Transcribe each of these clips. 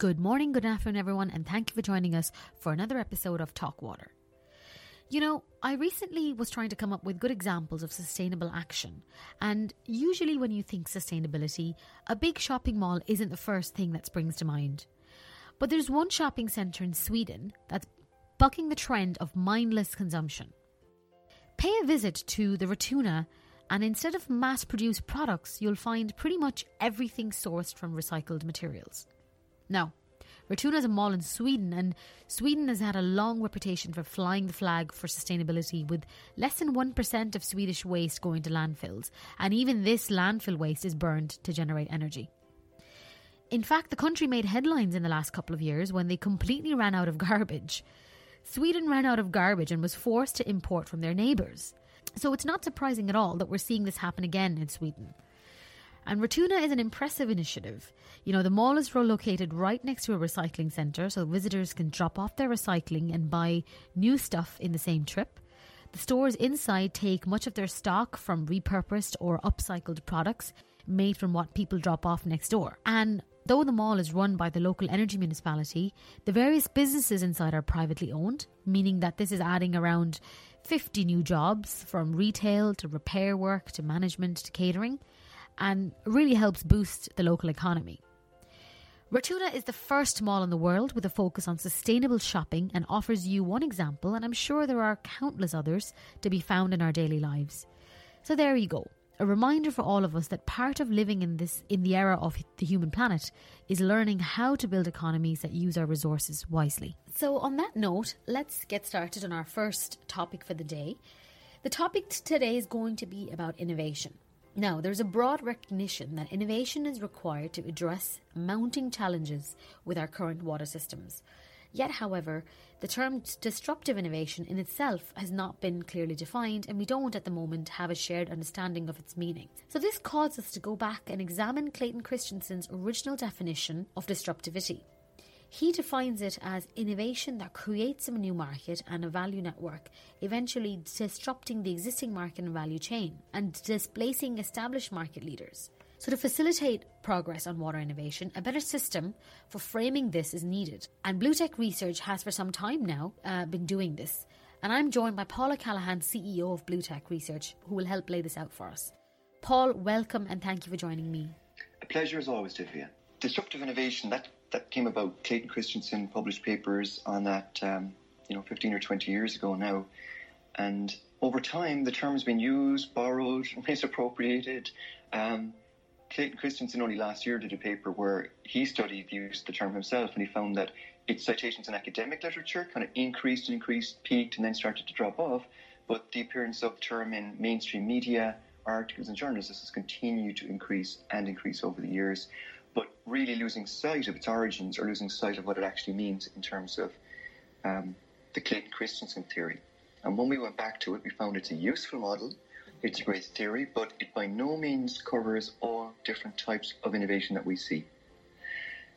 Good morning, good afternoon, everyone, and thank you for joining us for another episode of Talk Water. You know, I recently was trying to come up with good examples of sustainable action, and usually when you think sustainability, a big shopping mall isn't the first thing that springs to mind. But there's one shopping centre in Sweden that's bucking the trend of mindless consumption. Pay a visit to the ReTuna, and instead of mass produced products, you'll find pretty much everything sourced from recycled materials. Now, ReTuna is a mall in Sweden, and Sweden has had a long reputation for flying the flag for sustainability, with less than 1% of Swedish waste going to landfills, and even this landfill waste is burned to generate energy. In fact, the country made headlines in the last couple of years when they completely ran out of garbage. Sweden ran out of garbage and was forced to import from their neighbours. So it's not surprising at all that we're seeing this happen again in Sweden. And ReTuna is an impressive initiative. You know, the mall is located right next to a recycling centre, so visitors can drop off their recycling and buy new stuff in the same trip. The stores inside take much of their stock from repurposed or upcycled products made from what people drop off next door. And though the mall is run by the local energy municipality, the various businesses inside are privately owned, meaning that this is adding around 50 new jobs from retail to repair work to management to catering and really helps boost the local economy. ReTuna is the first mall in the world with a focus on sustainable shopping and offers you one example, and I'm sure there are countless others to be found in our daily lives. So there you go. A reminder for all of us that part of living in this in the era of the human planet is learning how to build economies that use our resources wisely. So on that note, let's get started on our first topic for the day. The topic today is going to be about innovation. Now, there's a broad recognition that innovation is required to address mounting challenges with our current water systems. Yet, however, the term disruptive innovation in itself has not been clearly defined, and we don't at the moment have a shared understanding of its meaning. So, this caused us to go back and examine Clayton Christensen's original definition of disruptivity. He defines it as innovation that creates a new market and a value network, eventually disrupting the existing market and value chain and displacing established market leaders. So, to facilitate progress on water innovation, a better system for framing this is needed. And Bluetech Research has for some time now uh, been doing this. And I'm joined by Paul O'Callaghan, CEO of Bluetech Research, who will help lay this out for us. Paul, welcome and thank you for joining me. A pleasure as always, Divya. Disruptive innovation, that that came about. Clayton Christensen published papers on that, um, you know, 15 or 20 years ago now. And over time, the term has been used, borrowed, misappropriated. Um, Clayton Christensen only last year did a paper where he studied the use of the term himself, and he found that its citations in academic literature kind of increased and increased, peaked, and then started to drop off. But the appearance of the term in mainstream media, articles, and journals has continued to increase and increase over the years but really losing sight of its origins or losing sight of what it actually means in terms of um, the Clayton Christensen theory. And when we went back to it, we found it's a useful model, it's a great theory, but it by no means covers all different types of innovation that we see.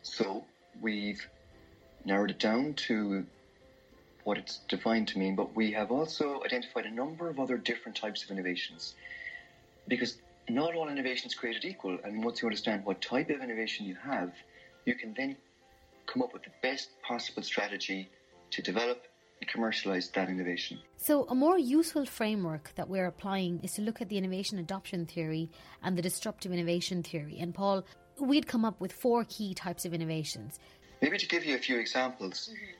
So we've narrowed it down to what it's defined to mean, but we have also identified a number of other different types of innovations. Because not all innovation is created equal. And once you understand what type of innovation you have, you can then come up with the best possible strategy to develop and commercialize that innovation. So, a more useful framework that we're applying is to look at the innovation adoption theory and the disruptive innovation theory. And, Paul, we'd come up with four key types of innovations. Maybe to give you a few examples, mm-hmm.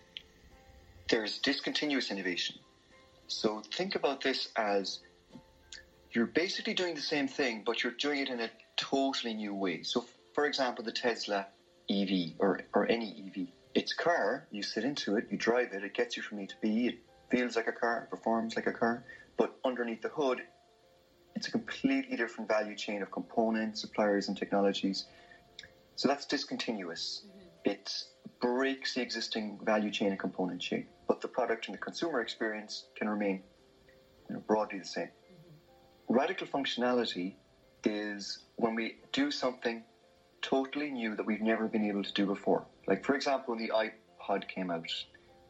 there's discontinuous innovation. So, think about this as you're basically doing the same thing, but you're doing it in a totally new way. So, for example, the Tesla EV or, or any EV. It's a car, you sit into it, you drive it, it gets you from A to B, it feels like a car, performs like a car, but underneath the hood, it's a completely different value chain of components, suppliers, and technologies. So that's discontinuous. Mm-hmm. It breaks the existing value chain and component chain, but the product and the consumer experience can remain you know, broadly the same. Radical functionality is when we do something totally new that we've never been able to do before. Like, for example, when the iPod came out,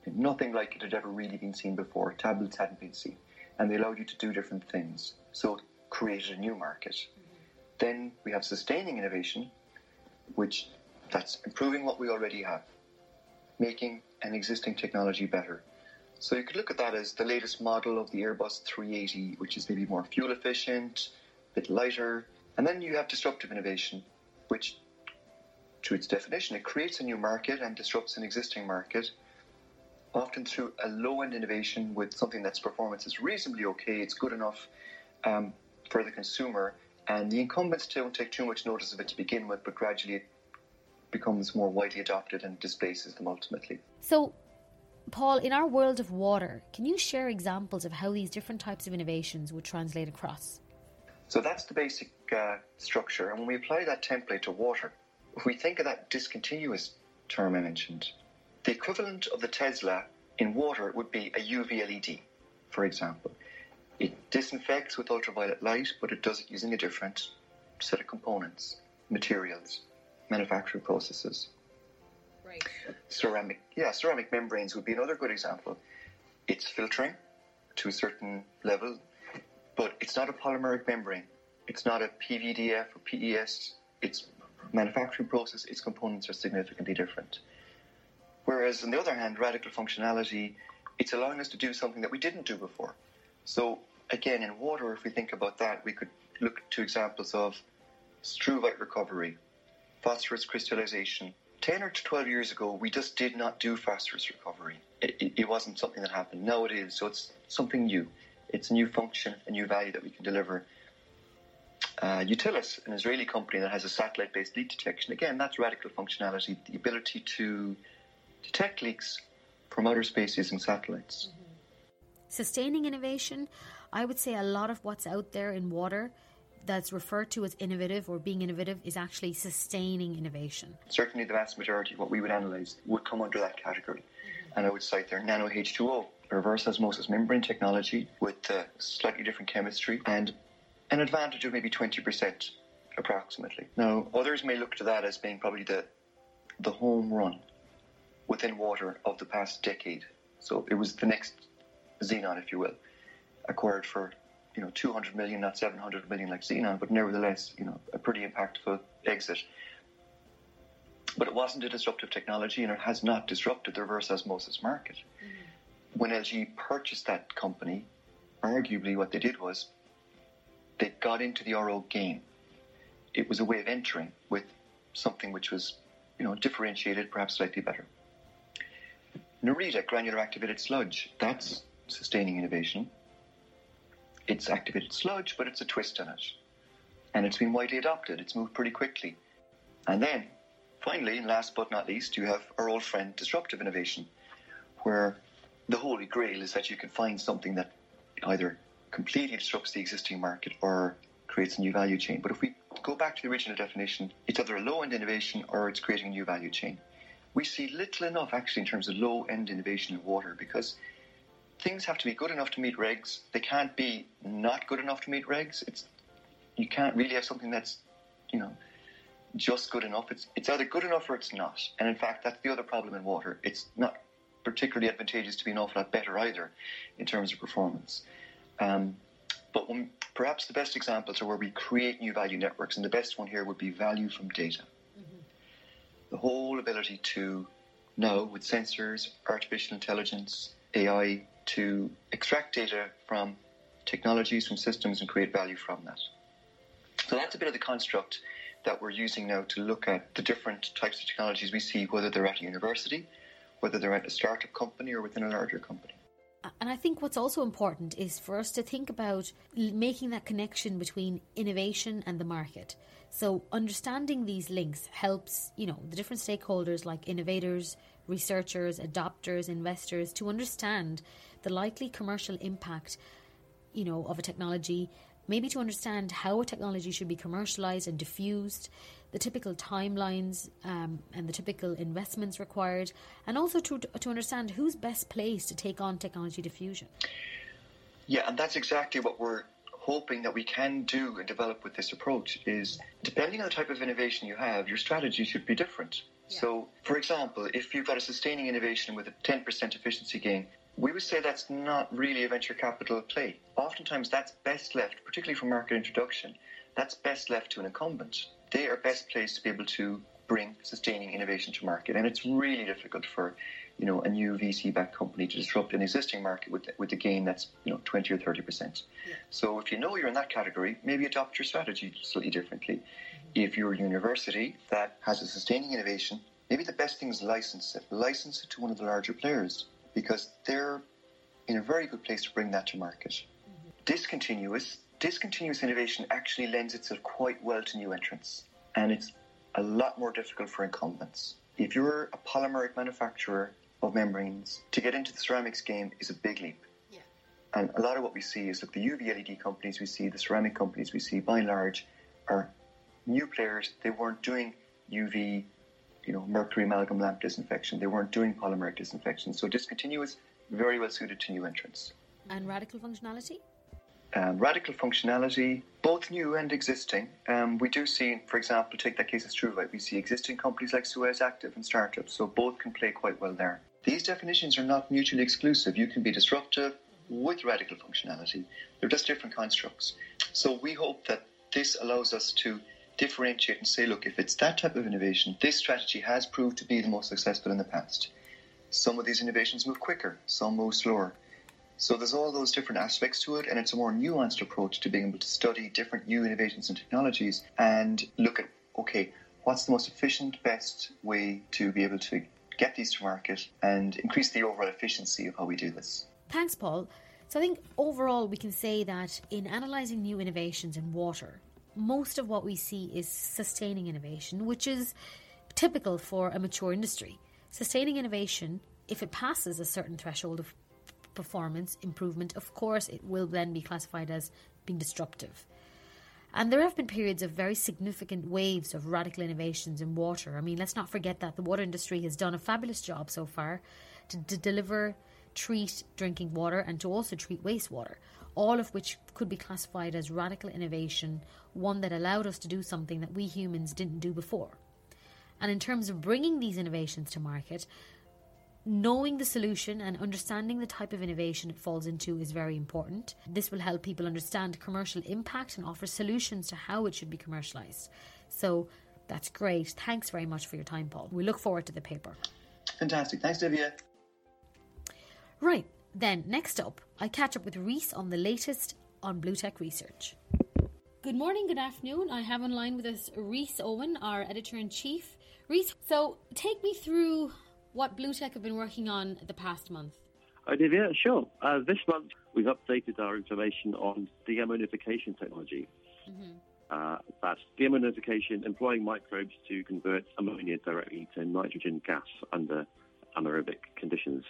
nothing like it had ever really been seen before. Tablets hadn't been seen. And they allowed you to do different things. So it created a new market. Then we have sustaining innovation, which That's improving what we already have, making an existing technology better. So you could look at that as the latest model of the Airbus 380, which is maybe more fuel efficient, a bit lighter. And then you have disruptive innovation, which, to its definition, it creates a new market and disrupts an existing market, often through a low end innovation with something that's performance is reasonably okay, it's good enough um, for the consumer, and the incumbents don't take too much notice of it to begin with, but gradually it becomes more widely adopted and displaces them ultimately. So, Paul, in our world of water, can you share examples of how these different types of innovations would translate across? So that's the basic uh, structure. And when we apply that template to water, if we think of that discontinuous term I mentioned, the equivalent of the Tesla in water would be a UV LED, for example. It disinfects with ultraviolet light, but it does it using a different set of components, materials, manufacturing processes. Ceramic, yeah, ceramic membranes would be another good example. It's filtering to a certain level, but it's not a polymeric membrane. It's not a PVDF or PES. Its manufacturing process, its components are significantly different. Whereas, on the other hand, radical functionality, it's allowing us to do something that we didn't do before. So, again, in water, if we think about that, we could look to examples of struvite recovery, phosphorus crystallization. 10 or 12 years ago, we just did not do phosphorus recovery. It, it, it wasn't something that happened. Now it is. So it's something new. It's a new function, a new value that we can deliver. Uh, Utilis, an Israeli company that has a satellite based leak detection, again, that's radical functionality, the ability to detect leaks from outer space using satellites. Mm-hmm. Sustaining innovation, I would say a lot of what's out there in water that's referred to as innovative or being innovative is actually sustaining innovation. Certainly, the vast majority of what we would analyse would come under that category. Mm-hmm. And I would cite there nano H2O, reverse osmosis membrane technology with uh, slightly different chemistry and an advantage of maybe 20% approximately. Now, others may look to that as being probably the, the home run within water of the past decade. So it was the next Zenon, if you will, acquired for you know 200 million, not 700 million like Zenon, but nevertheless, you know, a pretty impactful exit. But it wasn't a disruptive technology, and it has not disrupted the reverse osmosis market. Mm-hmm. When LG purchased that company, arguably what they did was they got into the RO game. It was a way of entering with something which was, you know, differentiated, perhaps slightly better. Nereda, granular activated sludge, that's sustaining innovation it's activated sludge, but it's a twist on it. And it's been widely adopted. It's moved pretty quickly. And then, finally, and last but not least, you have our old friend disruptive innovation, where the holy grail is that you can find something that either completely disrupts the existing market or creates a new value chain. But if we go back to the original definition, it's either a low end innovation or it's creating a new value chain. We see little enough actually in terms of low end innovation in water because things have to be good enough to meet regs. They can't be not good enough to meet regs. It's you can't really have something that's you know just good enough. It's it's either good enough or it's not. And in fact, that's the other problem in water. It's not particularly advantageous to be an awful lot better either in terms of performance. Um, but when, perhaps the best examples are where we create new value networks, and the best one here would be value from data. Mm-hmm. The whole ability to know with sensors, artificial intelligence, AI, to extract data from technologies, from systems, and create value from that. So that's a bit of the construct that we're using now to look at the different types of technologies we see, whether they're at a university, whether they're at a startup company, or within a larger company. And I think what's also important is for us to think about making that connection between innovation and the market. So understanding these links helps, you know, the different stakeholders like innovators, researchers, adopters, investors to understand the likely commercial impact, you know, of a technology, maybe to understand how a technology should be commercialized and diffused, the typical timelines um, and the typical investments required, and also to, to understand who's best placed to take on technology diffusion. Yeah, and that's exactly what we're hoping that we can do and develop with this approach is depending on the type of innovation you have, your strategy should be different. Yeah. So, for example, if you've got a sustaining innovation with a 10% efficiency gain, we would say that's not really a venture capital play. Oftentimes, that's best left, particularly for market introduction, that's best left to an incumbent. They are best placed to be able to bring sustaining innovation to market. And it's really difficult for, you know, a new VC-backed company to disrupt an existing market with with a gain that's you know 20 or 30 percent. Yeah. So if you know you're in that category, maybe adopt your strategy slightly differently. Mm-hmm. If you're a university that has a sustaining innovation, maybe the best thing is license it. License it to one of the larger players because they're in a very good place to bring that to market. Mm-hmm. Discontinuous discontinuous innovation actually lends itself quite well to new entrants, and it's a lot more difficult for incumbents. If you're a polymeric manufacturer of membranes, to get into the ceramics game is a big leap. Yeah. And a lot of what we see is look, the UV LED companies we see, the ceramic companies we see, by and large, are new players. They weren't doing UV, you know, mercury amalgam lamp disinfection. They weren't doing polymeric disinfection. So discontinuous, very well suited to new entrants. And radical functionality? um, radical functionality, both new and existing. Um, we do see, for example, take that case as true, right? We see existing companies like Suez Active and startups, so both can play quite well there. These definitions are not mutually exclusive. You can be disruptive with radical functionality. They're just different constructs. So we hope that this allows us to differentiate and say, look, if it's that type of innovation, this strategy has proved to be the most successful in the past. Some of these innovations move quicker, some move slower. So there's all those different aspects to it, and it's a more nuanced approach to being able to study different new innovations and technologies and look at okay, what's the most efficient, best way to be able to get these to market and increase the overall efficiency of how we do this. Thanks, Paul. So I think overall we can say that in analysing new innovations in water, most of what we see is sustaining innovation, which is typical for a mature industry. Sustaining innovation, if it passes a certain threshold of performance improvement, of course, it will then be classified as being disruptive. And there have been periods of very significant waves of radical innovations in water. I mean, let's not forget that the water industry has done a fabulous job so far to, to deliver, treat drinking water, and to also treat wastewater, all of which could be classified as radical innovation, one that allowed us to do something that we humans didn't do before. And in terms of bringing these innovations to market, Knowing the solution and understanding the type of innovation it falls into is very important. This will help people understand commercial impact and offer solutions to how it should be commercialised. So that's great. Thanks very much for your time, Paul. We look forward to the paper. Fantastic. Thanks, Divya. Right, then next up, I catch up with Reese on the latest on BlueTech research. Good morning, good afternoon. I have online with us Reese Owen, our editor in chief. Reese, so take me through what BlueTech have been working on the past month. I did, yeah, sure. Uh, this month we've updated our information on deammonification technology. Mm-hmm. Uh, that's deammonification, employing microbes to convert ammonia directly to nitrogen gas under anaerobic conditions.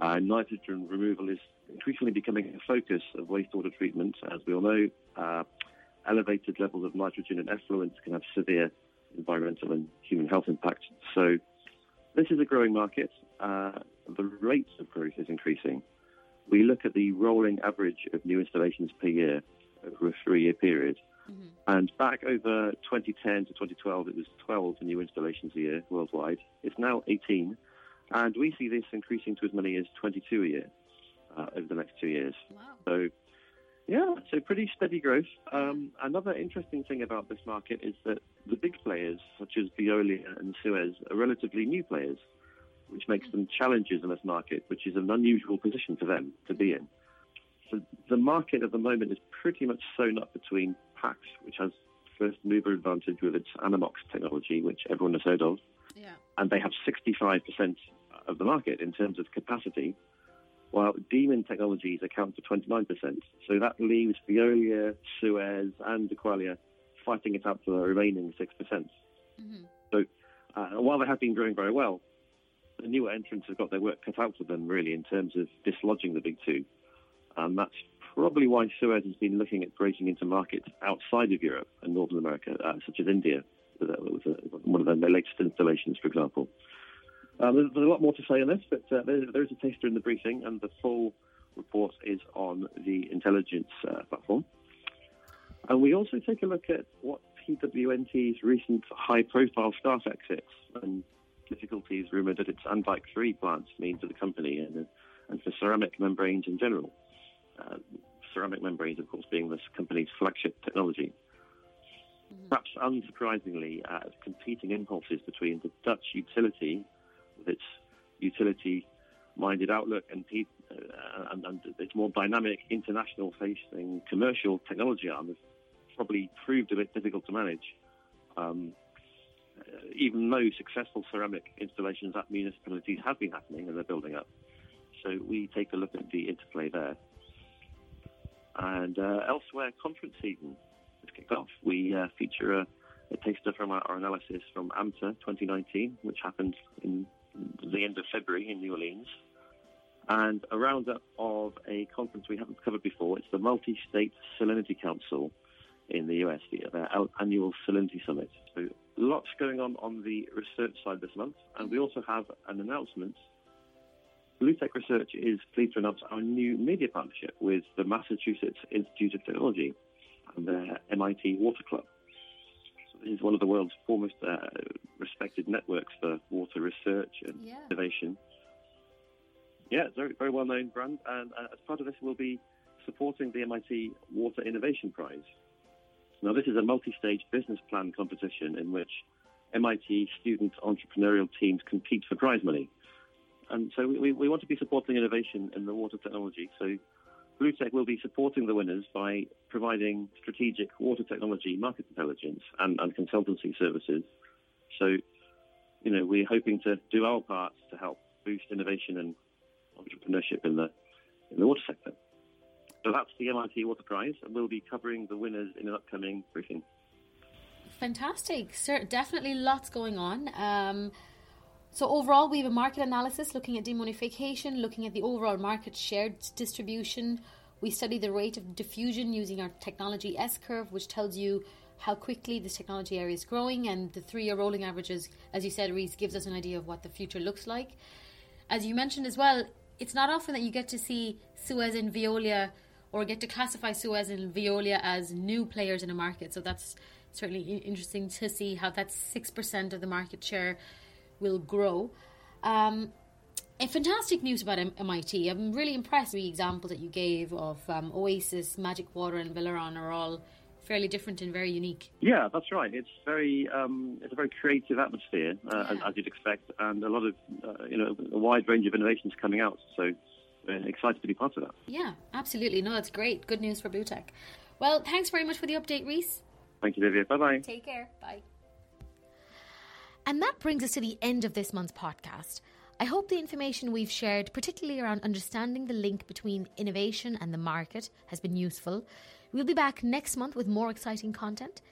Uh, nitrogen removal is increasingly becoming a focus of wastewater treatment. As we all know, uh, elevated levels of nitrogen in effluents can have severe environmental and human health impacts. So this is a growing market. Uh, the rate of growth is increasing. We look at the rolling average of new installations per year over a three year period. Mm-hmm. And back over 2010 to 2012, it was 12 new installations a year worldwide. It's now 18. And we see this increasing to as many as 22 a year uh, over the next two years. Wow. So yeah, so pretty steady growth. Um, another interesting thing about this market is that the big players, such as Veolia and Suez, are relatively new players, which makes them challengers in this market, which is an unusual position for them to be in. So the market at the moment is pretty much sewn up between Paques, which has first mover advantage with its Anammox technology, which everyone has heard of, yeah. And they have 65% of the market in terms of capacity while Deamon Technologies account for 29%. So that leaves Veolia, Suez, and Aqualia fighting it out for the remaining 6%. percent mm hmm So uh, while they have been growing very well, the newer entrants have got their work cut out for them, really, in terms of dislodging the big two. And that's probably why Suez has been looking at breaking into markets outside of Europe and Northern America, uh, such as India, uh, with uh, one of their latest installations, for example. Um, there's, there's, a lot more to say on this, but uh, there, there is a taster in the briefing, and the full report is on the intelligence uh, platform. And we also take a look at what PWNT's recent high-profile staff exits and difficulties rumoured at its Andijk 3 plants mean to the company and, and for ceramic membranes in general. Uh, ceramic membranes, of course, being this company's flagship technology. Mm-hmm. Perhaps unsurprisingly, uh, competing impulses between the Dutch utility, with its utility minded outlook, and, uh, and, and, its more dynamic, international facing commercial technology arm, has probably proved a bit difficult to manage. Um, uh, even though successful ceramic installations at municipalities have been happening and they're building up. So we take a look at the interplay there. And uh, elsewhere, conference season kicked off. We uh, feature a, a, taster from our, our, analysis from AMTA 2019, which happened in the end of February in New Orleans. And a roundup of a conference we haven't covered before. It's the Multi State Salinity Council in the US, their annual Salinity Summit. So lots going on on the research side this month. And we also have an announcement BlueTech Research is pleased to announce our new media partnership with the Massachusetts Institute of Technology and their MIT Water Club. So this is one of the world's foremost uh, respected networks for water research and yeah. innovation. Yeah, it's a very, very well known brand. And uh, as part of this, we'll be supporting the MIT Water Innovation Prize. Now, this is a multi stage business plan competition in which MIT student entrepreneurial teams compete for prize money. And so we, we want to be supporting innovation in the water technology. So BlueTech will be supporting the winners by providing strategic water technology market intelligence and, and consultancy services. So, you know, we're hoping to do our part to help boost innovation and entrepreneurship in the in the water sector. So that's the MIT Water Prize, and we'll be covering the winners in an upcoming briefing. Fantastic, sir. Definitely lots going on. Um, so overall, we have a market analysis looking at deammonification, looking at the overall market share distribution. We study the rate of diffusion using our technology S curve, which tells you how quickly this technology area is growing, and the three-year rolling averages, as you said, Reese, gives us an idea of what the future looks like. As you mentioned as well, it's not often that you get to see Suez and Veolia or get to classify Suez and Veolia as new players in a market. So that's certainly interesting to see how that's six percent of the market share will grow. Um, and fantastic news about MIT. I'm really impressed with the examples that you gave of um, Oasis, Magic Water, and Villaron are all fairly different and very unique. Yeah, that's right. It's very um, it's a very creative atmosphere, uh, yeah. as, as, you'd expect, and a lot of uh, you know a wide range of innovations coming out. So uh, excited to be part of that. Yeah, absolutely. No, it's great. Good news for BlueTech. Well, thanks very much for the update, Reese. Thank you, Vivian. Bye bye. Take care. Bye. And that brings us to the end of this month's podcast. I hope the information we've shared, particularly around understanding the link between innovation and the market, has been useful. We'll be back next month with more exciting content.